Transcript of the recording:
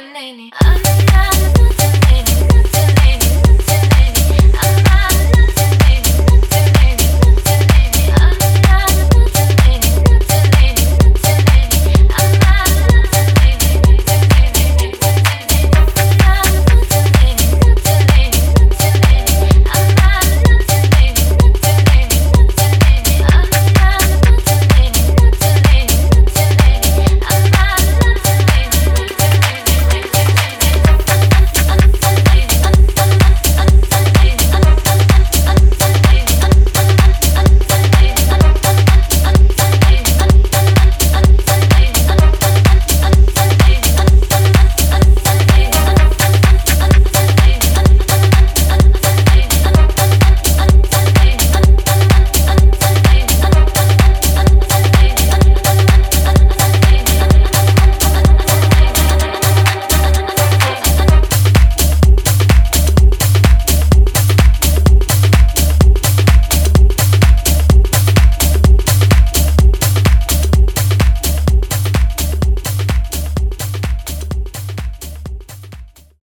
your nanny.